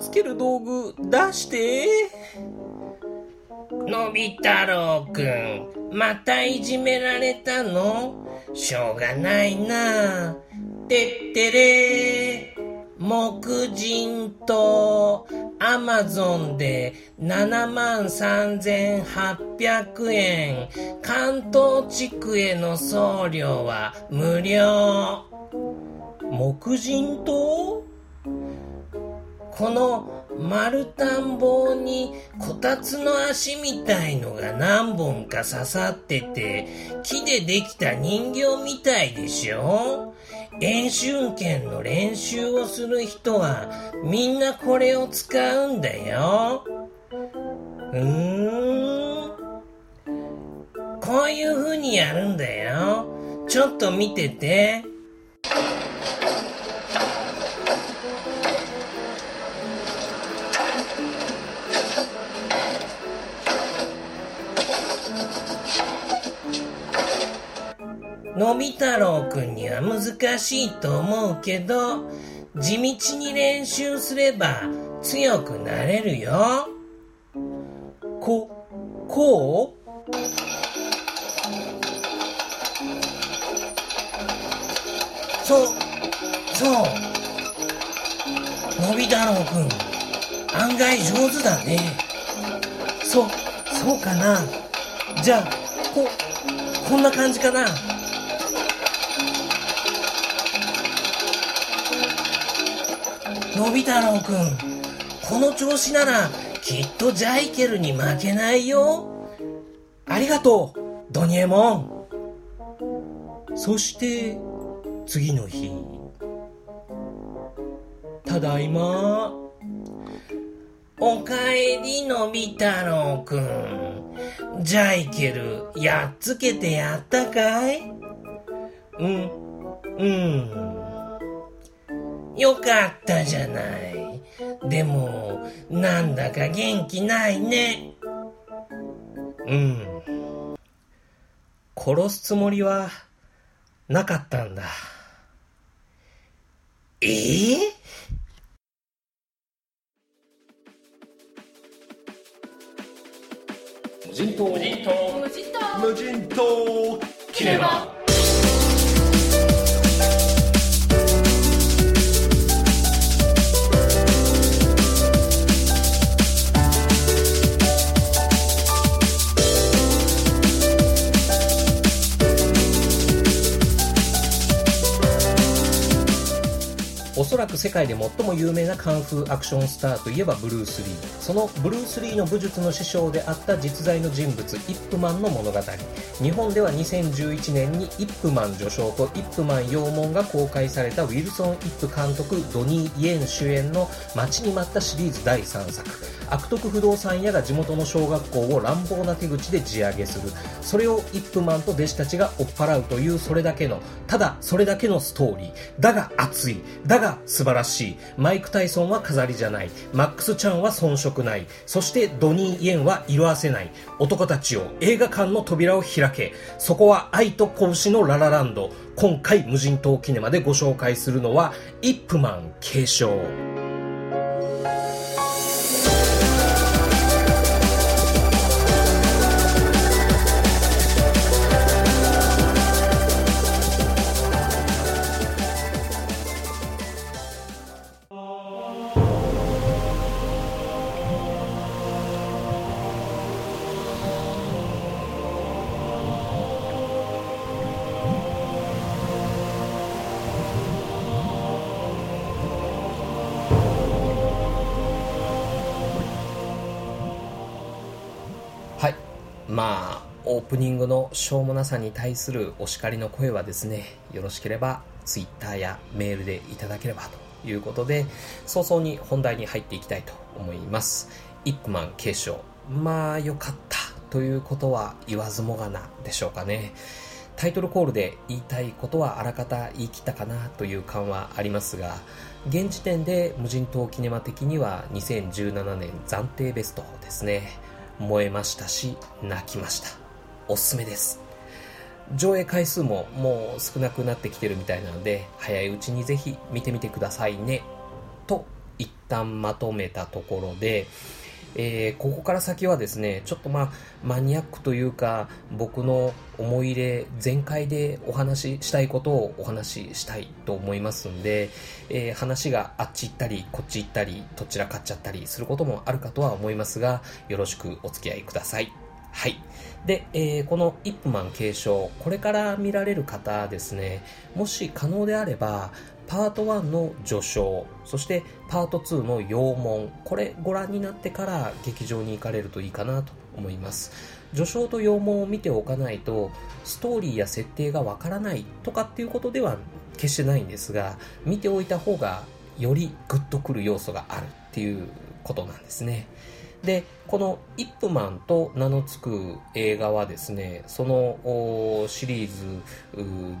つける道具出して。のび太郎くんまたいじめられたの？しょうがないな。てってれ。木人とアマゾンで7万3800円。関東地区への送料は無料。木人と？この丸田んぼにこたつの足みたいのが何本か刺さってて木でできた人形みたいでしょ？演習権の練習をする人はみんなこれを使うんだよ。うーん。こういう風にやるんだよ。ちょっと見てて。のび太郎くんには難しいと思うけど、地道に練習すれば強くなれるよ。こ、こう？そう、そう。のび太郎くん、案外上手だね。そ、そうかな。じゃあ、こ、こんな感じかな。のび太郎くん、この調子ならきっとジャイケルに負けないよ。ありがとう、ドニエモン。そして、次の日。ただいま。おかえりのび太郎くん。ジャイケル、やっつけてやったかい？うん、うん。よかったじゃない。でも、なんだか元気ないね。うん。殺すつもりは、なかったんだ。え？え無人島無人島無人島キレバそらく世界で最も有名なカンフーアクションスターといえばブルース・リー。そのブルース・リーの武術の師匠であった実在の人物イップマンの物語。日本では2011年にイップマン序章とイップマン養門が公開されたウィルソン・イップ監督ドニー・イエン主演の待ちに待ったシリーズ第3作。悪徳不動産屋が地元の小学校を乱暴な手口で地上げする。それをイップマンと弟子たちが追っ払うというそれだけのただそれだけのストーリー。だが熱い。だが素晴らしい。マイク・タイソンは飾りじゃない。マックス・チャンは遜色ない。そしてドニー・イエンは色あせない。男たちを映画館の扉を開け。そこは愛と拳のララランド。今回無人島キネマでご紹介するのはイップマン継承。まあオープニングのしょうもなさに対するお叱りの声はですねよろしければツイッターやメールでいただければということで早々に本題に入っていきたいと思います。イップマン継承まあ良かったということは言わずもがなでしょうかね。タイトルコールで言いたいことはあらかた言い切ったかなという感はありますが現時点で無人島キネマ的には2017年暫定ベストですね。燃えましたし泣きました。おすすめです。上映回数ももう少なくなってきてるみたいなので早いうちにぜひ見てみてくださいね。と一旦まとめたところで、えー、ここから先はですね、ちょっとまあ、マニアックというか、僕の思い入れ全開でお話ししたいことをお話ししたいと思いますんで、えー、話があっち行ったり、こっち行ったり、どちらかっちゃったりすることもあるかとは思いますが、よろしくお付き合いください。はい。で、えー、このイップマン継承、これから見られる方ですね、もし可能であれば、パート1の序章、そしてパート2の陽門、これご覧になってから劇場に行かれるといいかなと思います。序章と陽門を見ておかないと、ストーリーや設定がわからないとかっていうことでは決してないんですが、見ておいた方がよりグッとくる要素があるっていうことなんですね。で、このイップマンと名の付く映画はですね、そのシリーズ、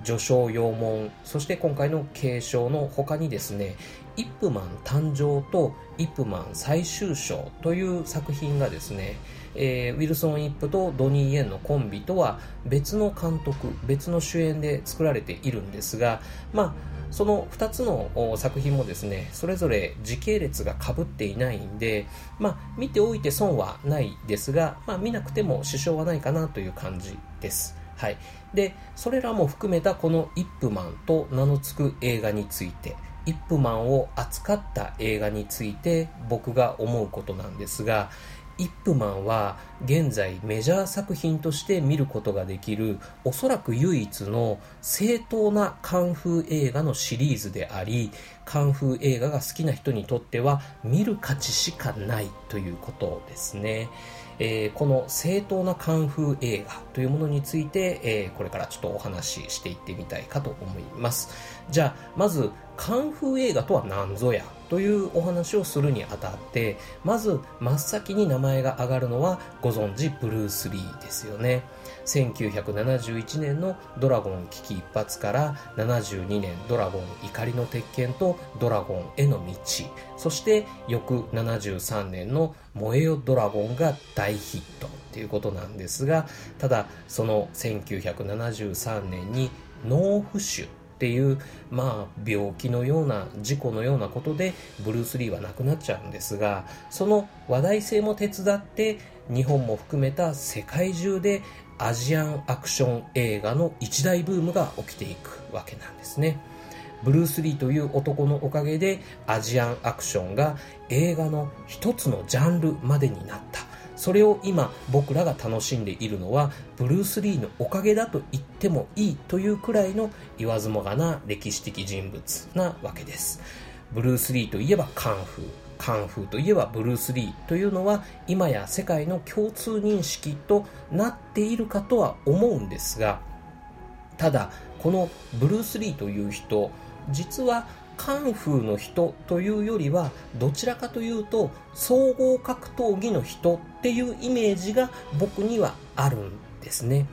序章陽門、そして今回の継承の他にですね、イップマン誕生とイップマン最終章という作品がですね、えー、ウィルソン・イップとドニー・エンのコンビとは別の監督、別の主演で作られているんですが、まあ、その2つの作品もですね、それぞれ時系列が被っていないんで、まあ、見ておいて損はないですが、まあ、見なくても支障はないかなという感じです。はい。で、それらも含めたこのイップマンと名の付く映画について、イップマンを扱った映画について僕が思うことなんですが、イップマンは現在メジャー作品として見ることができるおそらく唯一の正当なカンフー映画のシリーズでありカンフー映画が好きな人にとっては見る価値しかないということですね。えー、この正当なカンフー映画というものについて、えー、これからちょっとお話ししていってみたいかと思います。じゃあ、まず、カンフー映画とは何ぞや？というお話をするにあたって、まず真っ先に名前が挙がるのはご存知ブルース・リーですよね。1971年のドラゴン危機一発から72年ドラゴン怒りの鉄拳とドラゴンへの道、そして翌73年の燃えよドラゴンが大ヒットっていうことなんですが、ただその1973年に脳浮腫っていう、まあ、病気のような事故のようなことでブルース・リーは亡くなっちゃうんですがその話題性も手伝って日本も含めた世界中でアジアンアクション映画の一大ブームが起きていくわけなんですね。ブルース・リーという男のおかげでアジアンアクションが映画の一つのジャンルまでになった。それを今僕らが楽しんでいるのはブルース・リーのおかげだと言ってもいいというくらいの言わずもがな歴史的人物なわけです。ブルース・リーといえばカンフー。カンフーといえばブルース・リーというのは今や世界の共通認識となっているかとは思うんですがただこのブルース・リーという人実はカンフーの人というよりはどちらかというと総合格闘技の人っていうイメージが僕にはあるんですね。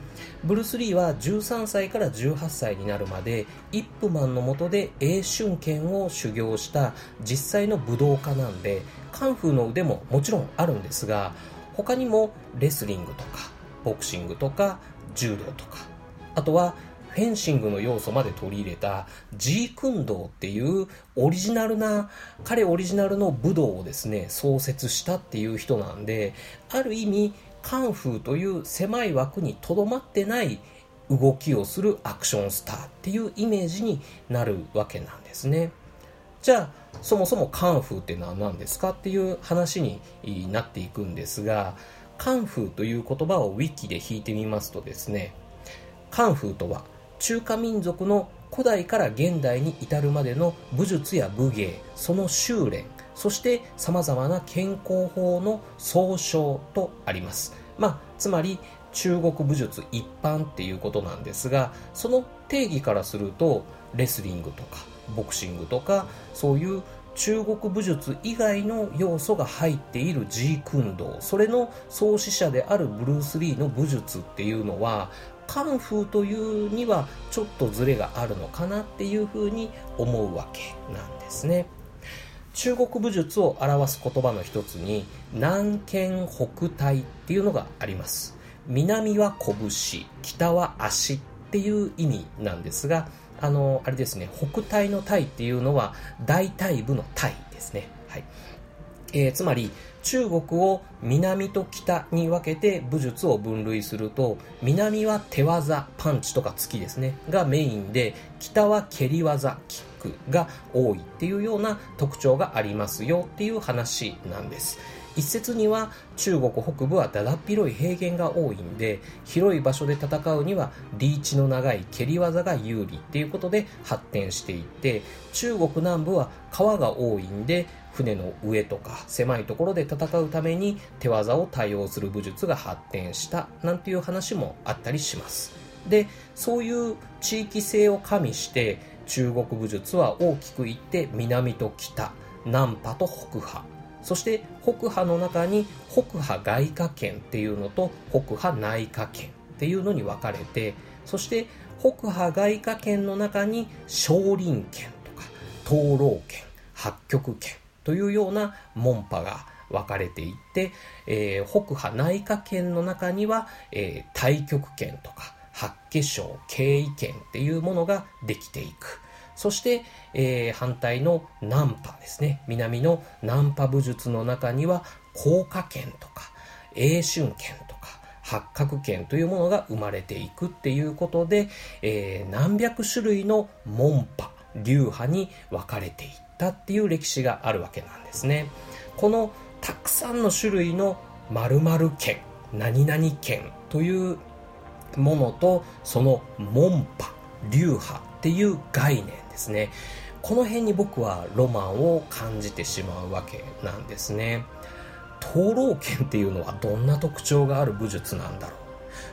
ブルース・リーは13歳から18歳になるまでイップマンのもとで英春剣を修行した実際の武道家なんでカンフーの腕ももちろんあるんですが他にもレスリングとかボクシングとか柔道とかあとはフェンシングの要素まで取り入れたジークンドーっていうオリジナルな、彼オリジナルの武道をですね、創設したっていう人なんで、ある意味、カンフーという狭い枠にとどまってない動きをするアクションスターっていうイメージになるわけなんですね。じゃあ、そもそもカンフーってのは何ですかっていう話になっていくんですが、カンフーという言葉をウィキで引いてみますとですね、カンフーとは中華民族の古代から現代に至るまでの武術や武芸、その修練、そして様々な健康法の総称とあります。まあ、つまり中国武術一般っていうことなんですが、その定義からすると、レスリングとか、ボクシングとか、そういう中国武術以外の要素が入っているジークンドー、それの創始者であるブルース・リーの武術っていうのは、カンフーというにはちょっとズレがあるのかなっていうふうに思うわけなんですね。中国武術を表す言葉の一つに南剣北体っていうのがあります。南は拳、北は足っていう意味なんですが、あの、あれですね、北体の体っていうのは大体部の体ですね。はいえー、つまり中国を南と北に分けて武術を分類すると南は手技パンチとか突きですね。がメインで北は蹴り技キックが多いっていうような特徴がありますよっていう話なんです。一説には中国北部はだだっ広い平原が多いんで広い場所で戦うにはリーチの長い蹴り技が有利っていうことで発展していって中国南部は川が多いんで船の上とか狭いところで戦うために手技を対応する武術が発展したなんていう話もあったりします。でそういう地域性を加味して中国武術は大きく言って南と北南派と北派そして北派の中に北派外科圏っていうのと北派内科圏っていうのに分かれてそして北派外科圏の中に少林圏とか東老圏八極圏というような門派が分かれていって、えー、北派内科圏の中には、えー、太極拳とか八卦章経緯圏っていうものができていく。そして、えー、反対の南派ですね。南の南派武術の中には、効果拳とか、英春拳とか、八角拳というものが生まれていくっていうことで、えー、何百種類の門派、流派に分かれていったっていう歴史があるわけなんですね。このたくさんの種類の〇〇剣、何々剣というものと、その門派、流派っていう概念ですね。この辺に僕はロマンを感じてしまうわけなんですね。灯籠剣っていうのはどんな特徴がある武術なんだろう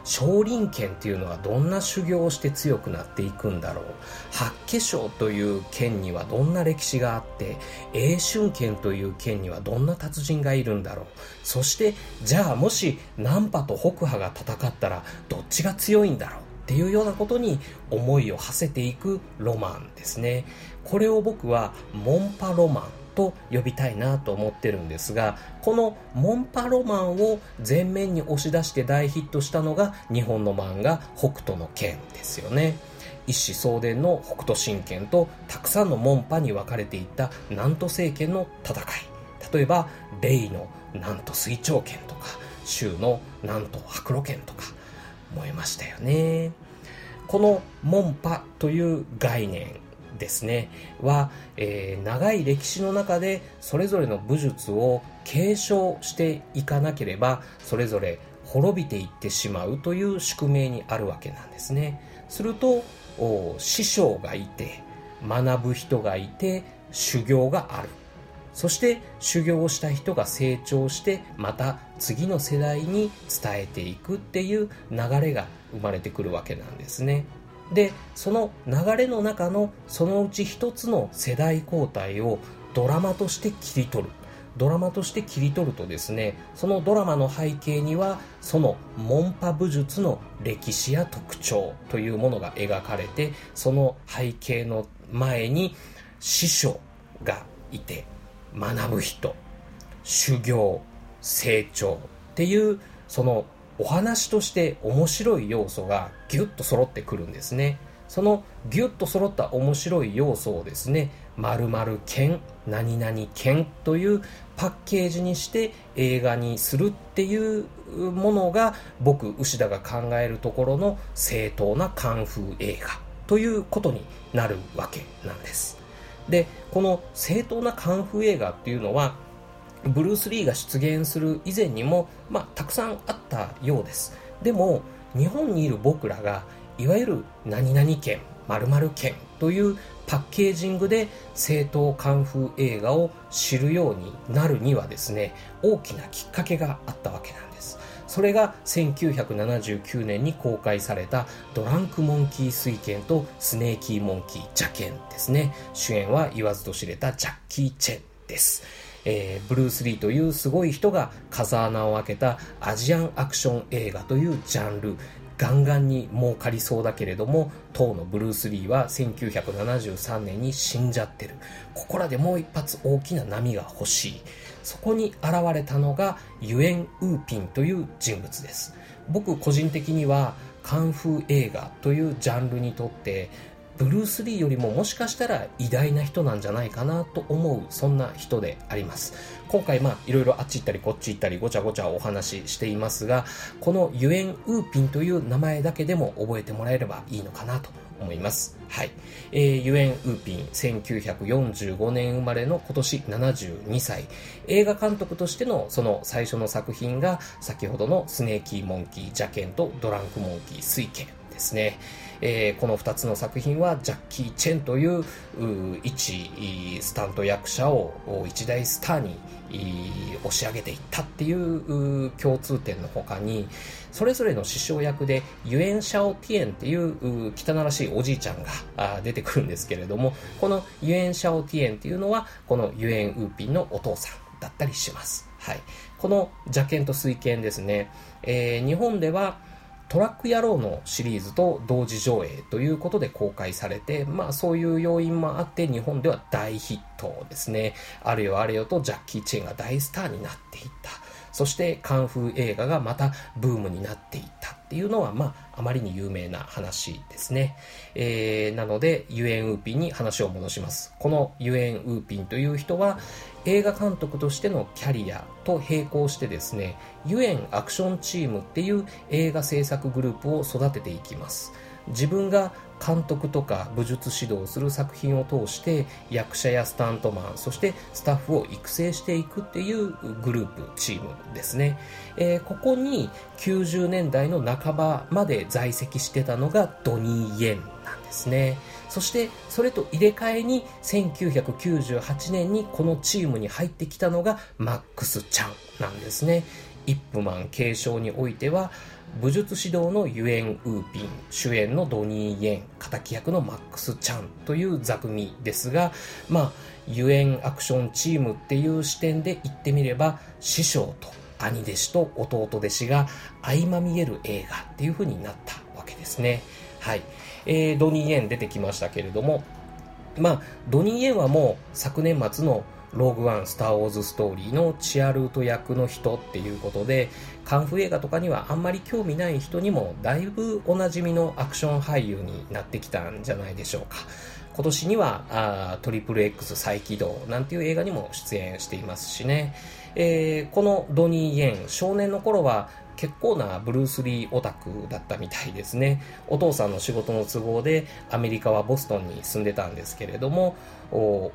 少林拳っていうのはどんな修行をして強くなっていくんだろう。八卦章という剣にはどんな歴史があって英春剣という剣にはどんな達人がいるんだろう。そしてじゃあもし南波と北波が戦ったらどっちが強いんだろうっていうようなことに思いを馳せていくロマンですね。これを僕はモンパロマンと呼びたいなと思ってるんですがこのモンパロマンを前面に押し出して大ヒットしたのが日本の漫画「北斗の拳」ですよね。一子相伝の北斗神拳とたくさんの門派に分かれていった南都政権の戦い。例えば霊の南都水長剣とか州の南都白露剣とか思いましたよね。この門派という概念ですね。は、えー、長い歴史の中でそれぞれの武術を継承していかなければそれぞれ滅びていってしまうという宿命にあるわけなんですね。すると師匠がいて学ぶ人がいて修行がある。そして修行をした人が成長してまた次の世代に伝えていくっていう流れが生まれてくるわけなんですね。でその流れの中のそのうち一つの世代交代をドラマとして切り取る。ドラマとして切り取るとですねそのドラマの背景にはその門派武術の歴史や特徴というものが描かれてその背景の前に師匠がいて学ぶ人修行成長っていうそのお話として面白い要素がギュッと揃ってくるんですね。そのギュッと揃った面白い要素をですね〇〇剣何々剣というパッケージにして映画にするっていうものが僕牛田が考えるところの正当なカンフー映画ということになるわけなんです。でこの正当なカンフー映画っていうのはブルース・リーが出現する以前にも、まあ、たくさんあったようです。でも日本にいる僕らがいわゆる何々県〇〇県というパッケージングで正当カンフー映画を知るようになるにはですね大きなきっかけがあったわけなんです。それが1979年に公開されたドランクモンキー水拳とスネーキーモンキー邪剣ですね。主演は言わずと知れたジャッキー・チェンです。えー、ブルース・リーというすごい人が風穴を開けたアジアンアクション映画というジャンル。ガンガンに儲かりそうだけれども当のブルース・リーは1973年に死んじゃってるここらでもう一発大きな波が欲しい。そこに現れたのがユエン・ウーピンという人物です。僕個人的にはカンフー映画というジャンルにとってブルース・リーよりももしかしたら偉大な人なんじゃないかなと思うそんな人であります今回まあいろいろあっち行ったりこっち行ったりごちゃごちゃお話ししていますがこのユエン・ウーピンという名前だけでも覚えてもらえればいいのかなと思います。はい。えー、ユエン・ウーピン、1945年生まれの今年72歳。映画監督としてのその最初の作品が、先ほどのスネーキー・モンキー、ジャケンとドランク・モンキー、水剣ですね。えー、この2つの作品はジャッキー・チェンという一スタント役者を一大スターに押し上げていったっていう共通点の他にそれぞれの師匠役でユエン・シャオ・ティエンっていう汚らしいおじいちゃんが出てくるんですけれどもこのユエン・シャオ・ティエンっていうのはこのユエン・ウーピンのお父さんだったりします。はい、この邪剣と水剣ですね、えー、日本ではトラック野郎のシリーズと同時上映ということで公開されて、まあそういう要因もあって日本では大ヒットですね。あれよあれよとジャッキー・チェンが大スターになっていった。そしてカンフー映画がまたブームになっていったっていうのは、まあ、あまりに有名な話ですね。えー、なので、ユエン・ウーピンに話を戻します。このユエン・ウーピンという人は、映画監督としてのキャリアと並行してですね、ユエンアクションチームっていう映画制作グループを育てていきます。自分が監督とか武術指導する作品を通して役者やスタントマンそしてスタッフを育成していくっていうグループチームですね、えー、ここに90年代の半ばまで在籍してたのがドニー・イエンなんですねそしてそれと入れ替えに1998年にこのチームに入ってきたのがマックス・チャンなんですね。イップマン継承においては武術指導のユエン・ウーピン主演のドニー・イエン敵役のマックス・チャンという座組ですがまあユエンアクションチームっていう視点で言ってみれば師匠と兄弟子と弟弟子が相まみえる映画っていう風になったわけですね。はい、えー、ドニー・イエン出てきましたけれどもまあドニー・イエンはもう昨年末のローグワン、スター・ウォーズ・ストーリーのチアルート役の人っていうことで、カンフー映画とかにはあんまり興味ない人にもだいぶおなじみのアクション俳優になってきたんじゃないでしょうか。今年にはあトリプル X 再起動なんていう映画にも出演していますしね。えー、このドニー・イエン、少年の頃は結構なブルース・リーオタクだったみたいですね。お父さんの仕事の都合でアメリカはボストンに住んでたんですけれども、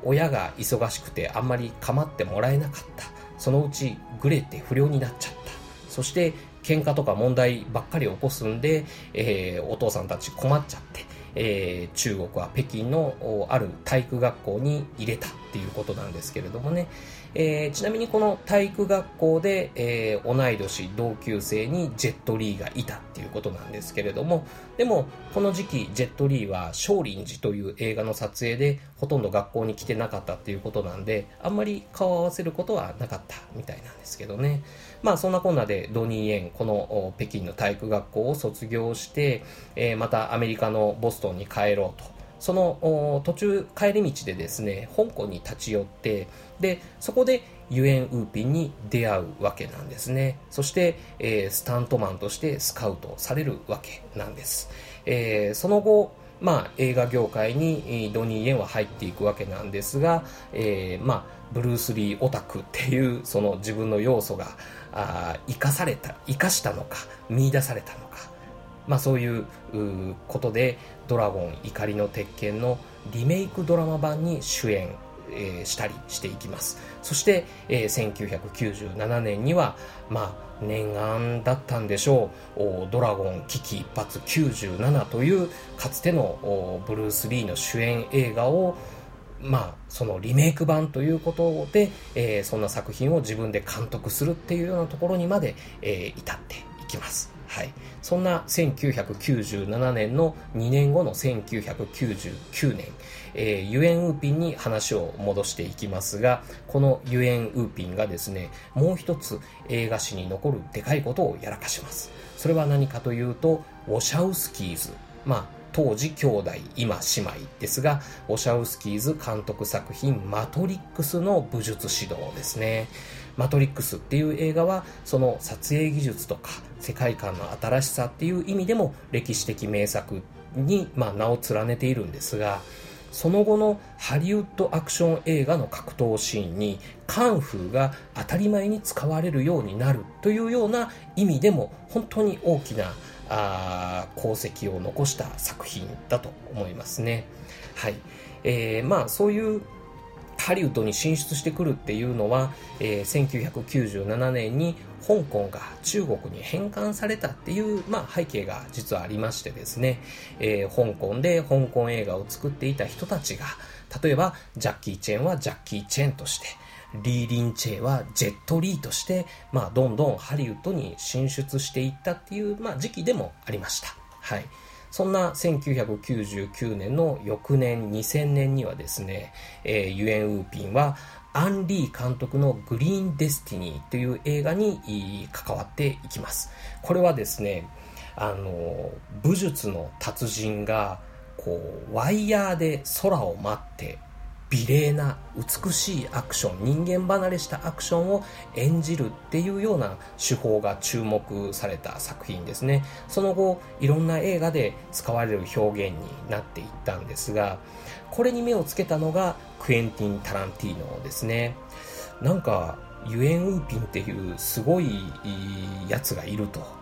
親が忙しくてあんまり構ってもらえなかった。そのうちグレて不良になっちゃった。そして喧嘩とか問題ばっかり起こすんで、えー、お父さんたち困っちゃって、えー、中国は北京のある体育学校に入れたっていうことなんですけれどもね、えー、ちなみにこの体育学校で、えー、同い年同級生にジェットリーがいたっていうことなんですけれどもでもこの時期ジェットリーは少林寺という映画の撮影でほとんど学校に来てなかったっていうことなんであんまり顔を合わせることはなかったみたいなんですけどね。まあそんなこんなでドニー・エンこの北京の体育学校を卒業して、えー、またアメリカのボストンに帰ろうとその途中帰り道でですね香港に立ち寄ってでそこでユエン・ウーピンに出会うわけなんですね。そして、えー、スタントマンとしてスカウトされるわけなんです、えー、その後まあ、映画業界にドニー・イエンは入っていくわけなんですが、えー、まあ、ブルース・リーオタクっていうその自分の要素が生かされた生かしたのか見出されたのかまあ、そういうことで「ドラゴン怒りの鉄拳」のリメイクドラマ版に主演、え、したりしていきます。そして、え、1997年にはまあ念願だったんでしょう「ドラゴン危機一髪97」というかつてのブルース・リーの主演映画をまあ、そのリメイク版ということで、え、そんな作品を自分で監督するっていうようなところにまで、え、至っていきます。はい、そんな1997年の2年後の1999年、えー、ユエン・ウーピンに話を戻していきますがこのユエン・ウーピンがですねもう一つ映画史に残るでかいことをやらかします。それは何かというとウォシャウスキーズ。まあ当時兄弟今姉妹ですがウォシャウスキーズ監督作品マトリックスの武術指導ですね。マトリックスっていう映画はその撮影技術とか世界観の新しさっていう意味でも歴史的名作に、まあ、名を連ねているんですがその後のハリウッドアクション映画の格闘シーンにカンフーが当たり前に使われるようになるというような意味でも本当に大きなあ功績を残した作品だと思いますね。はいえーまあ、そういうハリウッドに進出してくるっていうのは、えー、1997年に香港が中国に返還されたっていう、まあ、背景が実はありましてですね、えー、香港で香港映画を作っていた人たちが例えばジャッキー・チェンはジャッキー・チェンとしてリー・リンチェイはジェット・リーとして、まあ、どんどんハリウッドに進出していったっていう、まあ、時期でもありました。はい。そんな1999年の翌年2000年にはですね、えー、ユエン・ウーピンはアン・リー監督のグリーン・デスティニーという映画に関わっていきます。これはですね、あの、武術の達人が、こう、ワイヤーで空を待って美麗な美しいアクション人間離れしたアクションを演じるっていうような手法が注目された作品ですね。その後いろんな映画で使われる表現になっていったんですがこれに目をつけたのがクエンティン・タランティーノですね。なんかユエン・ウーピンっていうすごいやつがいると。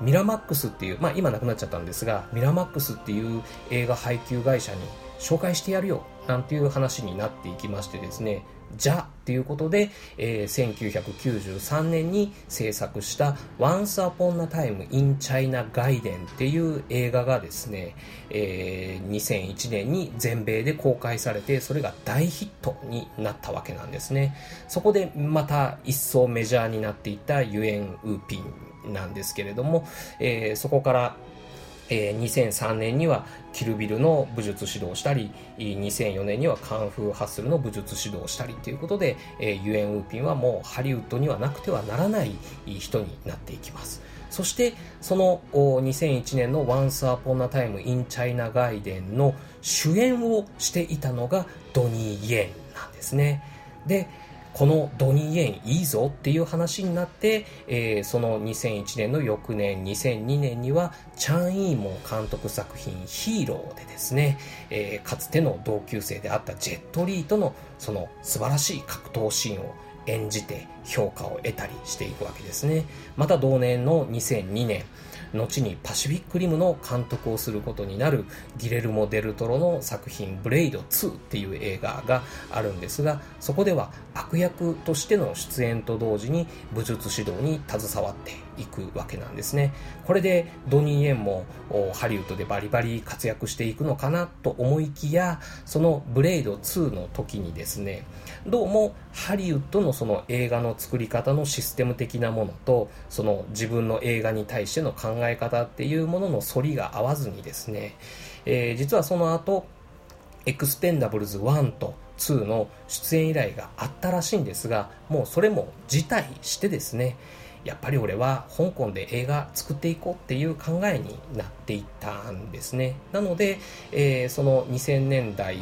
ミラマックスっていう、まあ今なくなっちゃったんですが、ミラマックスっていう映画配給会社に紹介してやるよなんていう話になっていきましてですねじゃっていうことで、えー、1993年に制作した Once Upon a Time in China Gaiden っていう映画がですね、えー、2001年に全米で公開されてそれが大ヒットになったわけなんですね。そこでまた一層メジャーになっていったユエン・ウーピンなんですけれども、えー、そこからえ、2003年にはキルビルの武術指導をしたり、2004年にはカンフーハッスルの武術指導をしたりということで、えー、ユエン・ウーピンはもうハリウッドにはなくてはならない人になっていきます。そして、その2001年の Once Upon a Time in China 外伝の主演をしていたのがドニー・イエンなんですね。で、このドニー・エンいいぞっていう話になって、えー、その2001年の翌年2002年にはチャン・イーモン監督作品ヒーローでですね、えー、かつての同級生であったジェット・リーとのその素晴らしい格闘シーンを演じて評価を得たりしていくわけですね。また同年の2002年後にパシフィックリムの監督をすることになるギレルモ・デルトロの作品「ブレイド2」っていう映画があるんですがそこでは悪役としての出演と同時に武術指導に携わっていくわけなんですね。これでドニー・エンもハリウッドでバリバリ活躍していくのかなと思いきやそのブレイド2の時にですねどうもハリウッドのその映画の作り方のシステム的なものとその自分の映画に対しての考え方っていうものの反りが合わずにですね、えー、実はその後エクスペンダブルズ1と2の出演依頼があったらしいんですがもうそれも辞退してですねやっぱり俺は香港で映画作っていこうっていう考えになっていったんですね。なので、えー、その2000年代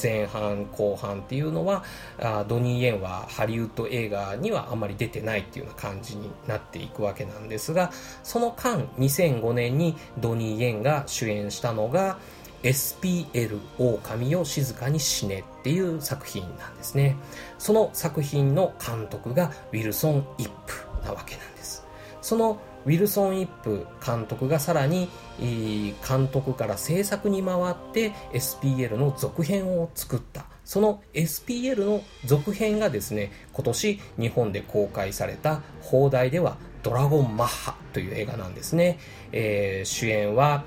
前半後半っていうのはあドニー・イエンはハリウッド映画にはあまり出てないっていうような感じになっていくわけなんですがその間2005年にドニー・イエンが主演したのが SPL 狼を静かに死ねっていう作品なんですね。その作品の監督がウィルソン・イップ。なわけなんです。そのウィルソン・イップ監督がさらに監督から制作に回って SPL の続編を作った。その SPL の続編がですね今年日本で公開された放題ではドラゴンマッハという映画なんですね、えー、主演は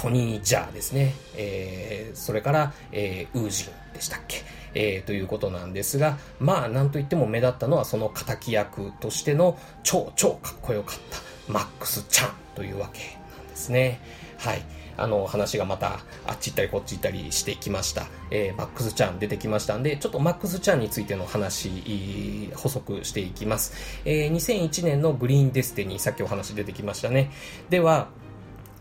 トニー・ジャーですね、えー、それから、えー、ウージンでしたっけ？えー、ということなんですが、まあ、なんといっても目立ったのはその敵役としての超超かっこよかったマックス・ちゃんというわけなんですね。はい。あの、話がまたあっち行ったりこっち行ったりしてきました。えー、マックスちゃん出てきましたんで、ちょっとマックスちゃんについての話、補足していきます。えー、2001年のグリーンデスティニー、さっきお話出てきましたね。では、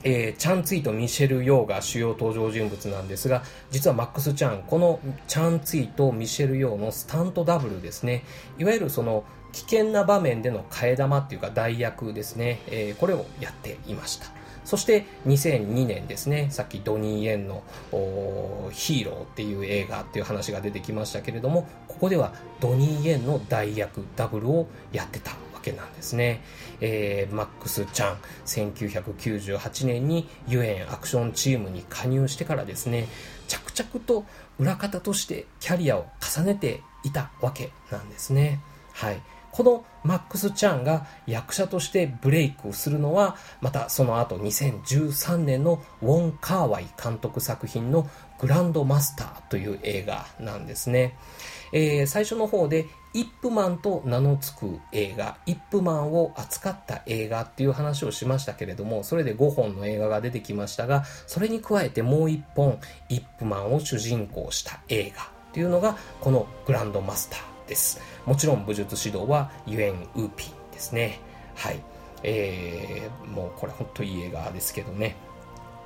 えー、チャン・ツイとミシェル・ヨーが主要登場人物なんですが実はマックス・チャンこのチャン・ツイとミシェル・ヨーのスタントダブルですね。いわゆるその危険な場面での替え玉っていうか代役ですね、えー、これをやっていました。そして2002年ですね、さっきドニー・エンのヒーローっていう映画っていう話が出てきましたけれども、ここではドニー・エンの代役ダブルをやってた。けなんですね。えー、マックス・チャン、1998年にユエンアクションチームに加入してからですね、着々と裏方としてキャリアを重ねていたわけなんですね。はい。このマックス・チャンが役者としてブレイクをするのは、またその後2013年のウォン・カーワイ監督作品のグランドマスターという映画なんですね。えー、最初の方でイップマンと名の付く映画、イップマンを扱った映画っていう話をしましたけれども、それで5本の映画が出てきましたが、それに加えてもう1本、イップマンを主人公した映画っていうのが、このグランドマスターです。もちろん武術指導はユエン・ウーピンですね。はい。えー、もうこれ本当いい映画ですけどね。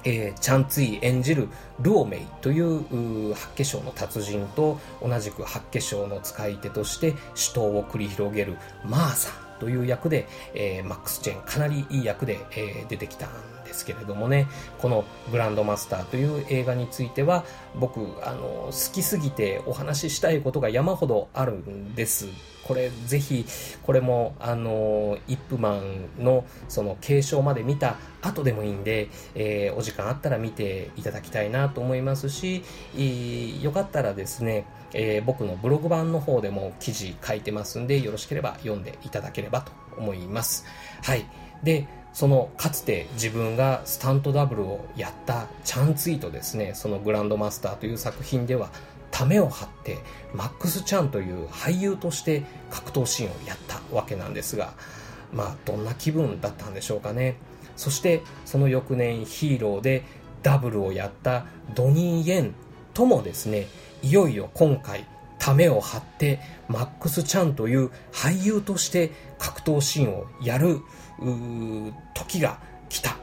えー、チャンツイ演じるルオメイという八卦賞の達人と同じく八卦賞の使い手として死闘を繰り広げるマーさんという役で、えー、マックス・チェンかなりいい役で、えー、出てきたんですけれどもねこの「グランドマスター」という映画については僕あの好きすぎてお話ししたいことが山ほどあるんです。これぜひこれもあのイップマンのその継承まで見た後でもいいんで、えー、お時間あったら見ていただきたいなと思いますし、よかったらですね、えー、僕のブログ版の方でも記事書いてますんでよろしければ読んでいただければと思います。はい。でそのかつて自分がスタントダブルをやったチャンツイートですねそのグランドマスターという作品ではためを張ってマックス・チャンという俳優として格闘シーンをやったわけなんですがまあどんな気分だったんでしょうかねそしてその翌年ヒーローでダブルをやったドニー・イェンともですねいよいよ今回ためを張ってマックス・チャンという俳優として格闘シーンをやる時が来た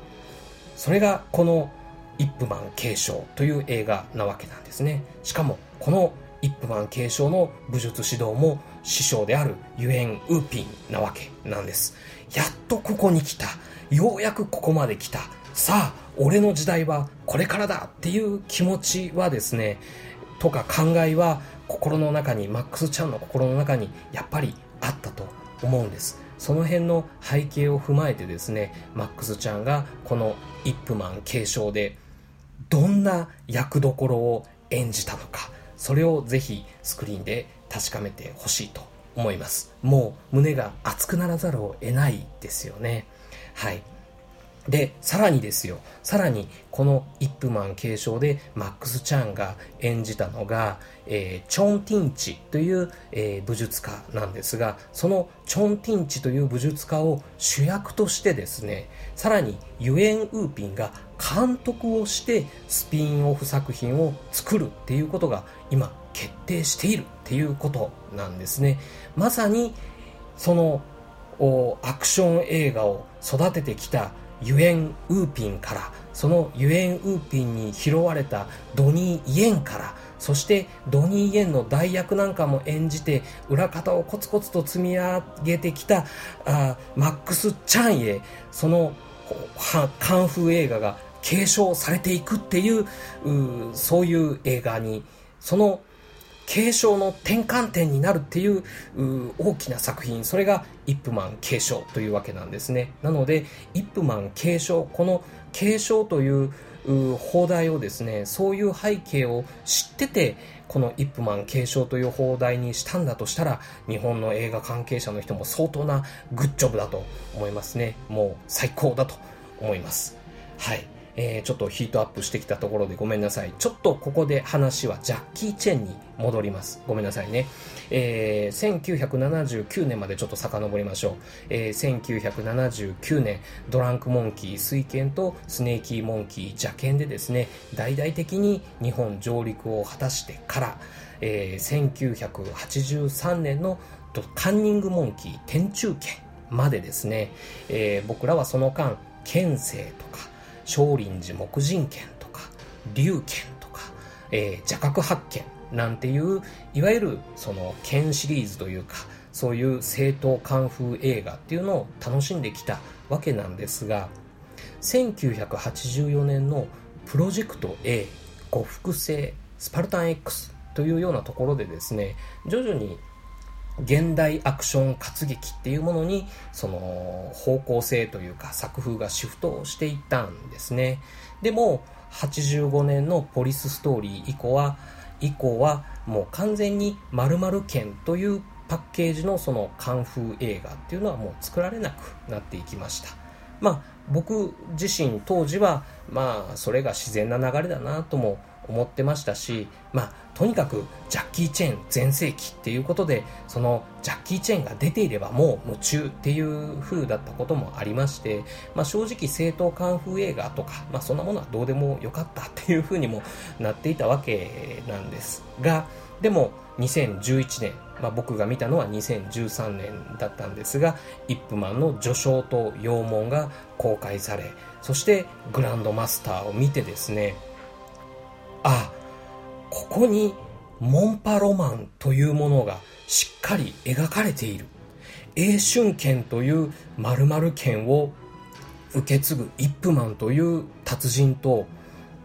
それがこのイップマン継承という映画なわけなんですね。しかも、このイップマン継承の武術指導も師匠であるユエン・ウーピンなわけなんです。やっとここに来た。ようやくここまで来た。さあ、俺の時代はこれからだっていう気持ちはですね、とか考えは心の中に、マックス・ちゃんの心の中にやっぱりあったと思うんです。その辺の背景を踏まえてですね、マックスちゃんがこのイップマン継承でどんな役どころを演じたのかそれをぜひスクリーンで確かめてほしいと思います。もう胸が熱くならざるを得ないですよね。はい。で、さらにですよ、さらにこのイップマン継承でマックス・チャンが演じたのが、えー、チョン・ティンチという、えー、武術家なんですが、そのチョン・ティンチという武術家を主役としてですね、さらにユエン・ウーピンが監督をしてスピンオフ作品を作るっていうことが今決定しているっていうことなんですね。まさにそのアクション映画を育ててきたユエン・ウーピンからそのユエン・ウーピンに拾われたドニー・イエンからそしてドニー・イエンの代役なんかも演じて裏方をコツコツと積み上げてきたあマックス・チャンへそのカンフー映画が継承されていくっていうそういう映画にその継承の転換点になるっていう大きな作品。それがイップマン継承というわけなんですね。なのでイップマン継承この継承という放題をですねそういう背景を知っててこのイップマン継承という放題にしたんだとしたら日本の映画関係者の人も相当なグッジョブだと思いますね。もう最高だと思います。はい。えー、ちょっとヒートアップしてきたところでごめんなさい。ちょっとここで話はジャッキー・チェンに戻ります。ごめんなさいね。えー、1979年までちょっと遡りましょう。えー、1979年、ドランクモンキー、水剣とスネーキーモンキー、邪剣でですね、大々的に日本上陸を果たしてから、えー、1983年のカンニングモンキー、天中剣までですね、えー、僕らはその間、剣聖とか、少林寺木人剣とか、龍剣とか、えー、邪覚発見なんていう、いわゆるその剣シリーズというか、そういう正統カンフー映画っていうのを楽しんできたわけなんですが1984年のプロジェクト A 呉服製スパルタン X というようなところでですね徐々に現代アクション活劇っていうものにその方向性というか作風がシフトしていったんですね。でも85年のポリスストーリー以降は以降はもう完全に〇〇剣というパッケージのそのカンフー映画っていうのはもう作られなくなっていきました。まあ僕自身当時はまあそれが自然な流れだなとも思ってましたし、まあ、とにかくジャッキー・チェーン全盛期っていうことで、そのジャッキー・チェーンが出ていればもう夢中っていう風だったこともありまして、まあ、正直正当カンフー映画とか、まあ、そんなものはどうでもよかったっていう風にもなっていたわけなんですが、でも2011年、まあ、僕が見たのは2013年だったんですが、イップマンの序章と羊文が公開され、そしてグランドマスターを見てですね、あここにモンパロマンというものがしっかり描かれている。英春剣という〇〇剣を受け継ぐイップマンという達人と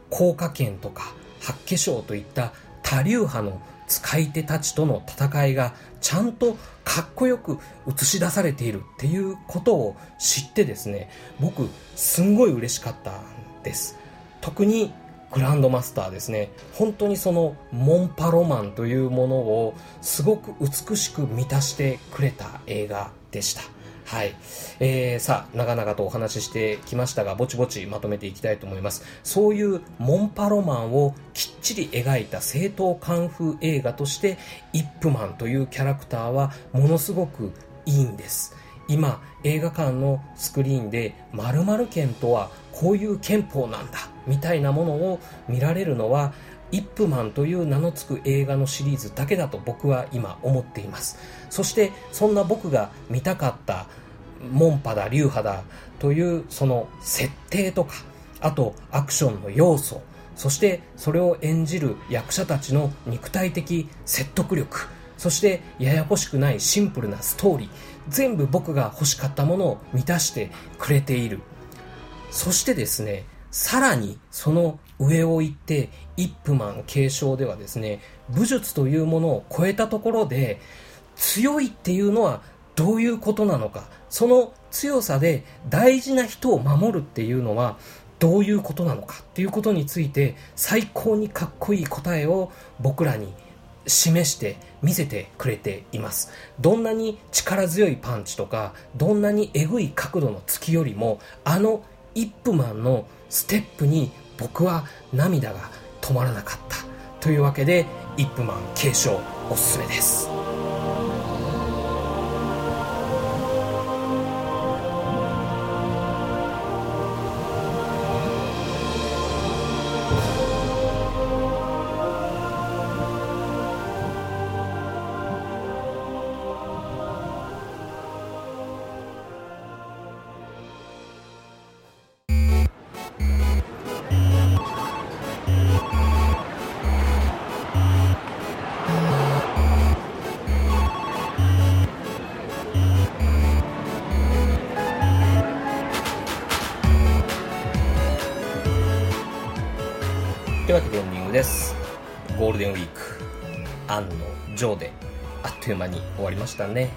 効果剣とか八化粧といった多流派の使い手たちとの戦いがちゃんとかっこよく映し出されているっていうことを知ってですね僕すんごい嬉しかったんです。特にグランドマスターですね本当にそのモンパロマンというものをすごく美しく満たしてくれた映画でしたはい。えー、さあ、長々とお話ししてきましたが、ぼちぼちまとめていきたいと思います。そういうモンパロマンをきっちり描いた正統カンフー映画として、イップマンというキャラクターはものすごくいいんです。今、映画館のスクリーンで〇〇剣とはこういう憲法なんだみたいなものを見られるのはイップマンという名の付く映画のシリーズだけだと僕は今思っています。そしてそんな僕が見たかったモンパだ流派だというその設定とかあとアクションの要素そしてそれを演じる役者たちの肉体的説得力そしてややこしくないシンプルなストーリー。全部僕が欲しかったものを満たしてくれている。そしてですねさらにその上を行ってイップマン継承ではですね武術というものを超えたところで強いっていうのはどういうことなのか。その強さで大事な人を守るっていうのはどういうことなのかっていうことについて最高にかっこいい答えを僕らに示して見せてくれています。どんなに力強いパンチとかどんなにえぐい角度の突きよりもあのイップマンのステップに僕は涙が止まらなかった。というわけでイップマン継承おすすめです。です。ゴールデンウィーク案の定であっという間に終わりましたね。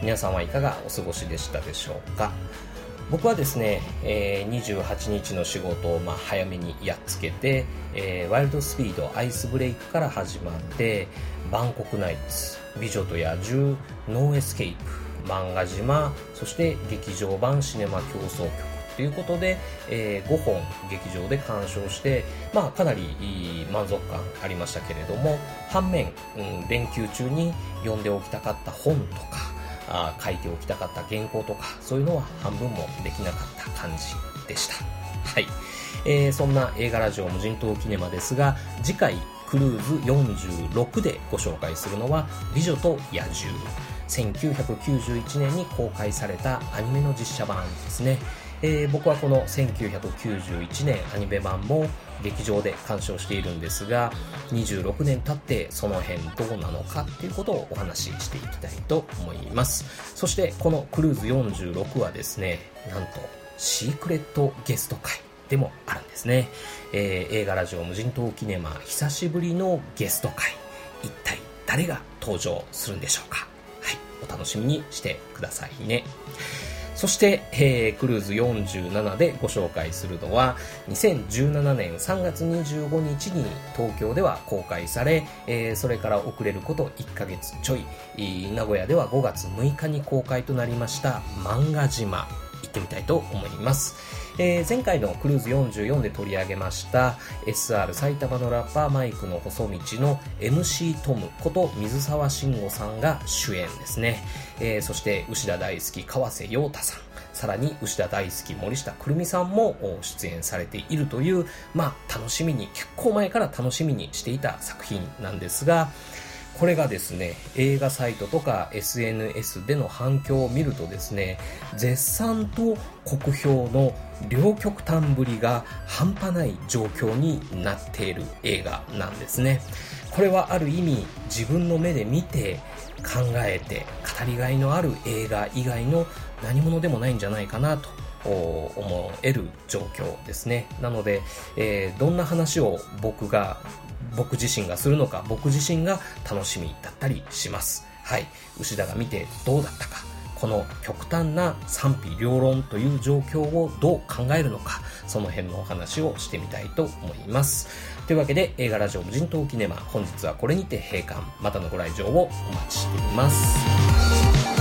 皆さんはいかがお過ごしでしたでしょうか？僕はですね、えー、28日の仕事をまあ早めにやっつけて、えー、ワイルドスピードアイスブレイクから始まってバンコクナイツ美女と野獣ノーエスケープ漫画島そして劇場版シネマ狂想曲ということで、えー、5本劇場で鑑賞して、まあ、かなり満足感ありましたけれども反面、うん、連休中に読んでおきたかった本とかあ書いておきたかった原稿とかそういうのは半分もできなかった感じでした。はい。えー、そんな映画ラジオ無人島キネマですが、次回クルーズ46でご紹介するのは美女と野獣。1991年に公開されたアニメの実写版ですね。えー、僕はこの1991年アニメ版も劇場で鑑賞しているんですが26年経ってその辺どうなのかっていうことをお話ししていきたいと思います。そしてこのクルーズ46はですねなんとシークレットゲスト会でもあるんですね、えー、映画ラジオ無人島キネマ久しぶりのゲスト会。一体誰が登場するんでしょうか。はいお楽しみにしてくださいね。そして、えー、クルーズ47でご紹介するのは、2017年3月25日に東京では公開され、えー、それから遅れること1ヶ月ちょい、名古屋では5月6日に公開となりました漫画島、行ってみたいと思います。えー、前回のクルーズ44で取り上げました SR 埼玉のラッパーマイクの細道の MC トムこと水沢慎吾さんが主演ですね、えー、そして牛田大好き川瀬陽太さん。さらに牛田大好き森下くるみさんも出演されているという、まあ楽しみに、結構前から楽しみにしていた作品なんですが、これがですね、映画サイトとか SNS での反響を見るとですね、絶賛と酷評の両極端ぶりが半端ない状況になっている映画なんですね。これはある意味自分の目で見て考えて語りがいのある映画以外の何者でもないんじゃないかなと思える状況ですね。なので、えー、どんな話を僕が僕自身がするのか、僕自身が楽しみだったりします。はい。牛田が見てどうだったか、この極端な賛否両論という状況をどう考えるのか、その辺のお話をしてみたいと思います。というわけで、映画ラジオ無人島キネマ、本日はこれにて閉館。またのご来場をお待ちしています。